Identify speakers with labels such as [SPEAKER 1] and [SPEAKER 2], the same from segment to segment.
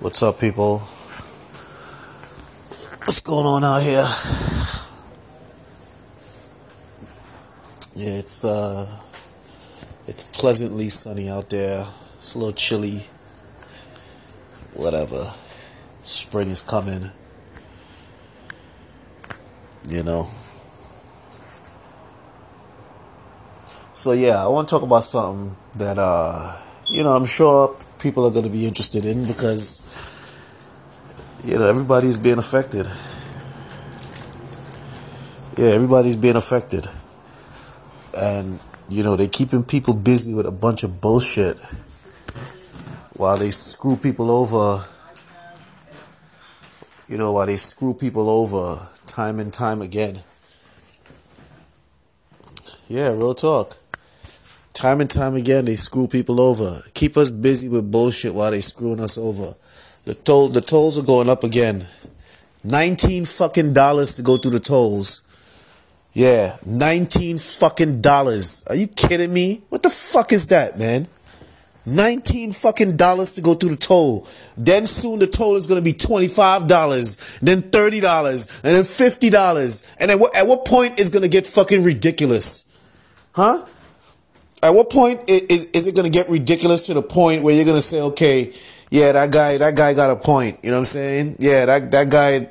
[SPEAKER 1] What's up, people? What's going on out here? Yeah, it's uh, it's pleasantly sunny out there. It's a little chilly. Whatever. Spring is coming. You know. So yeah, I want to talk about something that uh, you know, I'm sure people are going to be interested in because you know everybody's being affected. Yeah, everybody's being affected, and you know they're keeping people busy with a bunch of bullshit while they screw people over. You know, while they screw people over time and time again. Yeah, real talk. Time and time again, they screw people over. Keep us busy with bullshit while they screwing us over. The toll, the tolls are going up again. Nineteen fucking dollars to go through the tolls. Yeah, nineteen fucking dollars. Are you kidding me? What the fuck is that, man? 19 fucking dollars to go through the toll. Then soon the toll is going to be $25, then $30, and then $50. And at what, at what point is going to get fucking ridiculous? Huh? At what point is, is it going to get ridiculous to the point where you're going to say, okay, yeah, that guy, that guy got a point. You know what I'm saying? Yeah, that, that guy,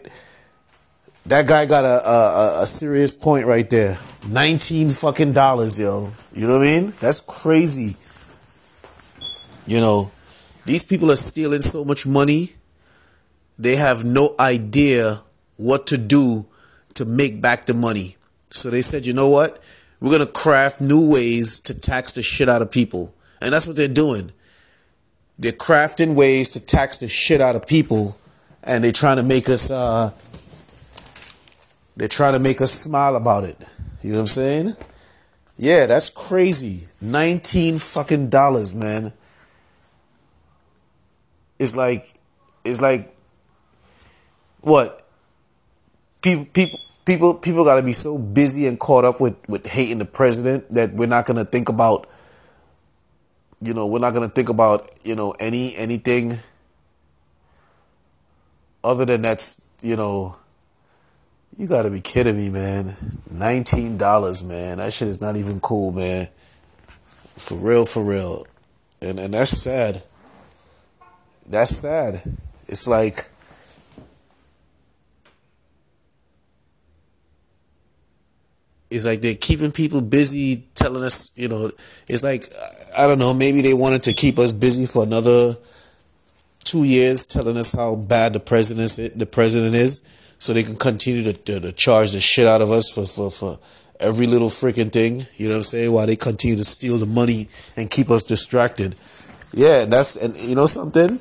[SPEAKER 1] that guy got a, a, a serious point right there. 19 fucking dollars, yo. You know what I mean? That's crazy. You know, these people are stealing so much money. They have no idea what to do to make back the money. So they said, you know what? We're going to craft new ways to tax the shit out of people. And that's what they're doing. They're crafting ways to tax the shit out of people. And they're trying to make us, uh, they're trying to make us smile about it. You know what I'm saying? Yeah, that's crazy. 19 fucking dollars, man. It's like, it's like, what? People, people, people people got to be so busy and caught up with with hating the president that we're not going to think about you know we're not going to think about you know any anything other than that's you know you got to be kidding me man. $19 man. That shit is not even cool man. For real for real. And and that's sad. That's sad. It's like it's like they're keeping people busy telling us you know it's like i don't know maybe they wanted to keep us busy for another two years telling us how bad the president is the president is so they can continue to, to, to charge the shit out of us for, for, for every little freaking thing you know what i'm saying while they continue to steal the money and keep us distracted. Yeah that's and you know something?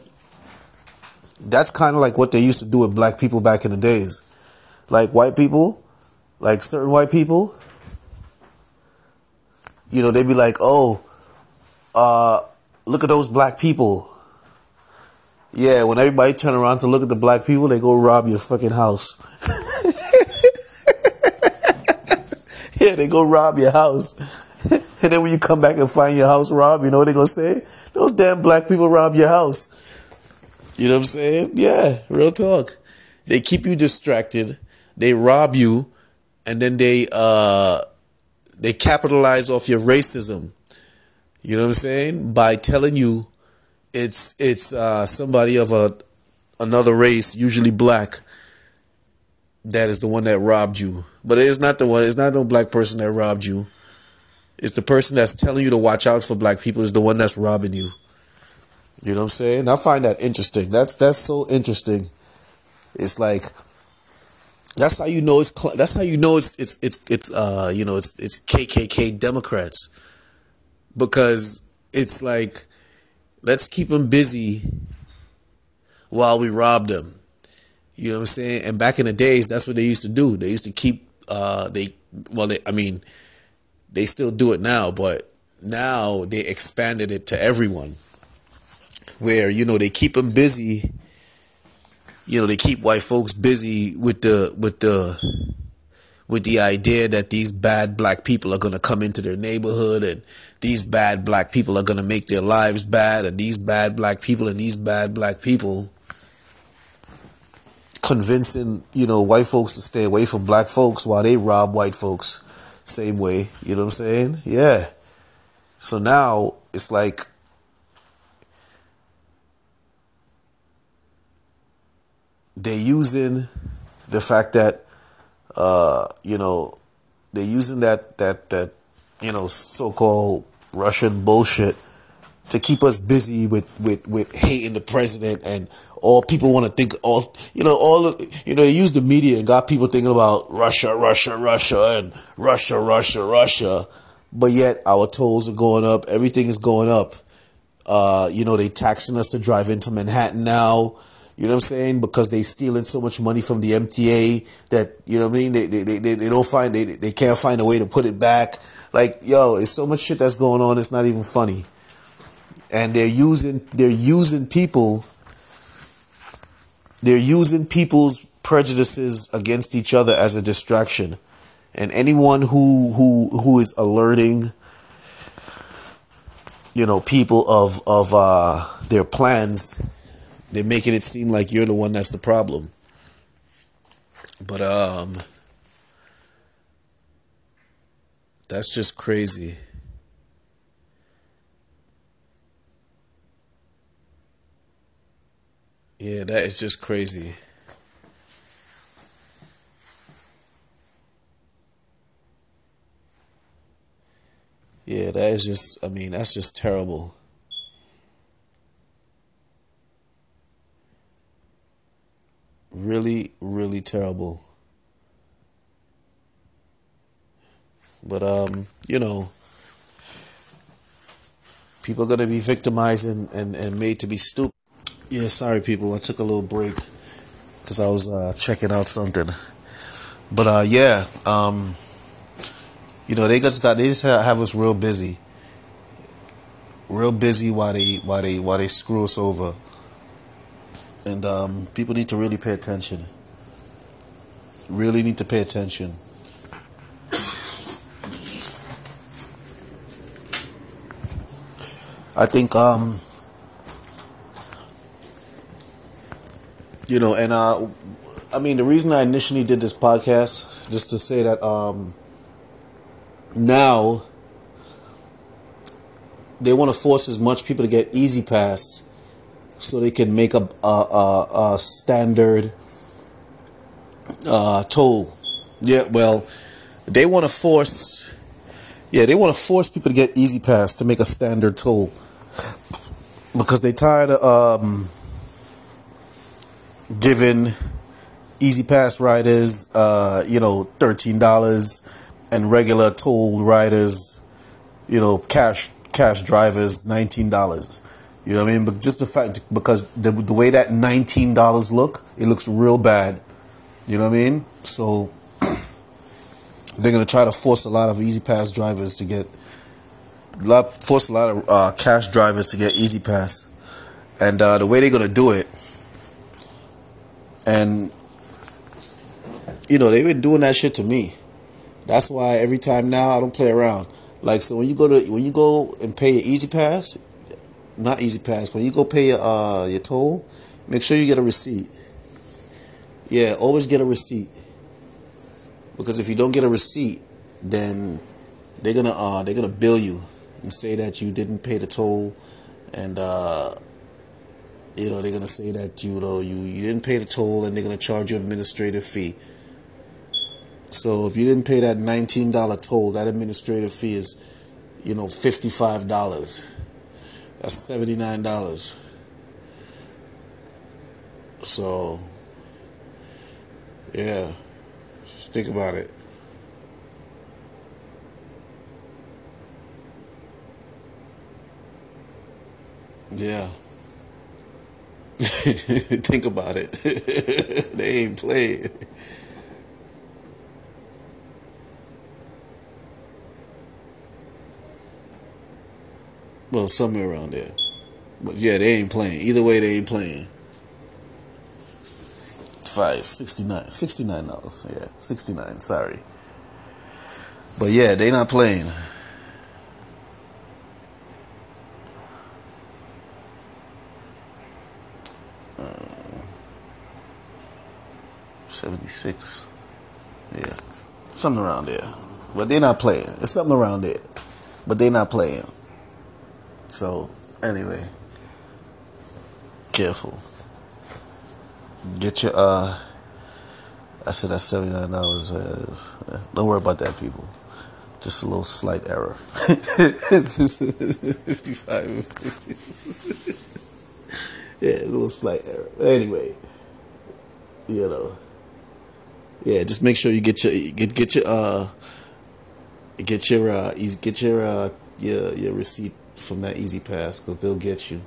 [SPEAKER 1] That's kind of like what they used to do with black people back in the days. Like white people like certain white people, you know, they'd be like, oh, uh, look at those black people. Yeah, when everybody turn around to look at the black people, they go rob your fucking house. yeah, they go rob your house. and then when you come back and find your house robbed, you know what they gonna say? Those damn black people rob your house. You know what I'm saying? Yeah, real talk. They keep you distracted. They rob you and then they uh, they capitalize off your racism. You know what I'm saying? By telling you it's it's uh, somebody of a another race, usually black, that is the one that robbed you. But it is not the one. It's not no black person that robbed you. It's the person that's telling you to watch out for black people is the one that's robbing you. You know what I'm saying? I find that interesting. That's that's so interesting. It's like that's how you know it's. That's how you know it's it's it's it's uh you know it's it's KKK Democrats, because it's like, let's keep them busy while we rob them. You know what I'm saying? And back in the days, that's what they used to do. They used to keep uh they well they, I mean, they still do it now, but now they expanded it to everyone. Where you know they keep them busy you know they keep white folks busy with the with the with the idea that these bad black people are going to come into their neighborhood and these bad black people are going to make their lives bad and these bad black people and these bad black people convincing you know white folks to stay away from black folks while they rob white folks same way. You know what i'm saying? Yeah. So now it's like they're using the fact that uh, you know they're using that that that you know so-called Russian bullshit to keep us busy with with with hating the president and all people want to think all you know all you know they use the media and got people thinking about Russia Russia Russia and Russia Russia Russia. But yet our tolls are going up everything is going up. Uh, you know they taxing us to drive into Manhattan now you know what I'm saying? Because they stealing so much money from the MTA that you know what I mean. They they, they, they don't find they they can't find a way to put it back. Like yo, it's so much shit that's going on. It's not even funny. And they're using they're using people. They're using people's prejudices against each other as a distraction, and anyone who who who is alerting you know people of of uh, their plans they're making it seem like you're the one that's the problem. But um that's just crazy. Yeah, that is just crazy. Yeah, that is just I mean, that's just terrible. Really, really terrible. But um, you know, people are gonna be victimized and, and, and made to be stupid. Yeah, sorry people, I took a little break because I was uh, checking out something. But uh, yeah, um, you know, they just got they just have us real busy, real busy while they while they while they screw us over and um, people need to really pay attention. Really need to pay attention. I think, um, you know, and uh, I mean, the reason I initially did this podcast, just to say that um, now they want to force as much people to get E-ZPass so they can make a, a, a, a standard uh, toll. Yeah, well, they want to force. Yeah, they want to force people to get E-ZPass to make a standard toll because they tired of um, giving E-ZPass riders, uh, you know, thirteen dollars, and regular toll riders, you know, cash cash drivers, nineteen dollars. You know what I mean? But just the fact because the the way that nineteen dollars look, it looks real bad. You know what I mean? So they're gonna try to force a lot of E-ZPass drivers to get force a lot of uh, cash drivers to get E-ZPass, and uh, the way they're gonna do it, and you know they've been doing that shit to me. That's why every time now I don't play around. Like so when you go to when you go and pay your E-ZPass, not E-ZPass. When you go pay your uh, your toll, make sure you get a receipt. Yeah, always get a receipt. Because if you don't get a receipt, then they're gonna uh, they're gonna bill you and say that you didn't pay the toll, and uh, you know they're gonna say that you know you, you didn't pay the toll, and they're gonna charge you administrative fee. So if you didn't pay that nineteen dollar toll, that administrative fee is, you know, fifty five dollars. That's seventy nine dollars. So yeah, just think about it. Yeah. think about it. they ain't playing. Well, somewhere around there. But yeah, they ain't playing. Either way, they ain't playing. Five, 69 69 dollars. Yeah, 69 Sorry. But yeah, they not playing. Uh, 76. Yeah. Something around there. But they're not playing. It's something around there. But they're not playing. So, anyway. Careful. Get your, uh, I said that's $79. Uh, don't worry about that, people. Just a little slight error. it's just 55. yeah, a little slight error. Anyway, you know. Yeah, just make sure you get your get get your uh get your uh get your uh your your receipt from that E-ZPass because they'll get you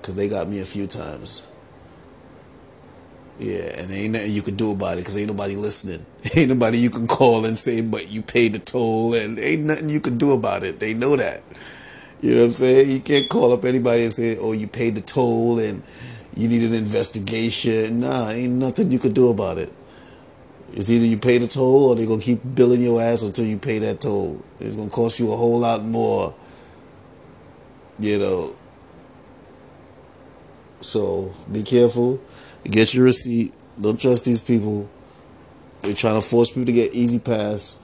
[SPEAKER 1] because they got me a few times. Yeah, and ain't nothing you can do about it because ain't nobody listening. Ain't nobody you can call and say, but you paid the toll, and ain't nothing you can do about it. They know that. You know what I'm saying? You can't call up anybody and say, oh, you paid the toll and you need an investigation. Nah, ain't nothing you can do about it. It's either you pay the toll or they're going to keep billing your ass until you pay that toll. It's going to cost you a whole lot more, you know. So be careful. Get your receipt. Don't trust these people. They're trying to force people to get E-ZPass.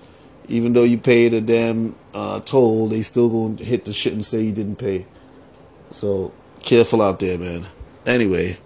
[SPEAKER 1] Even though you paid a damn uh, toll, they still to hit the shit and say you didn't pay. So careful out there, man. Anyway.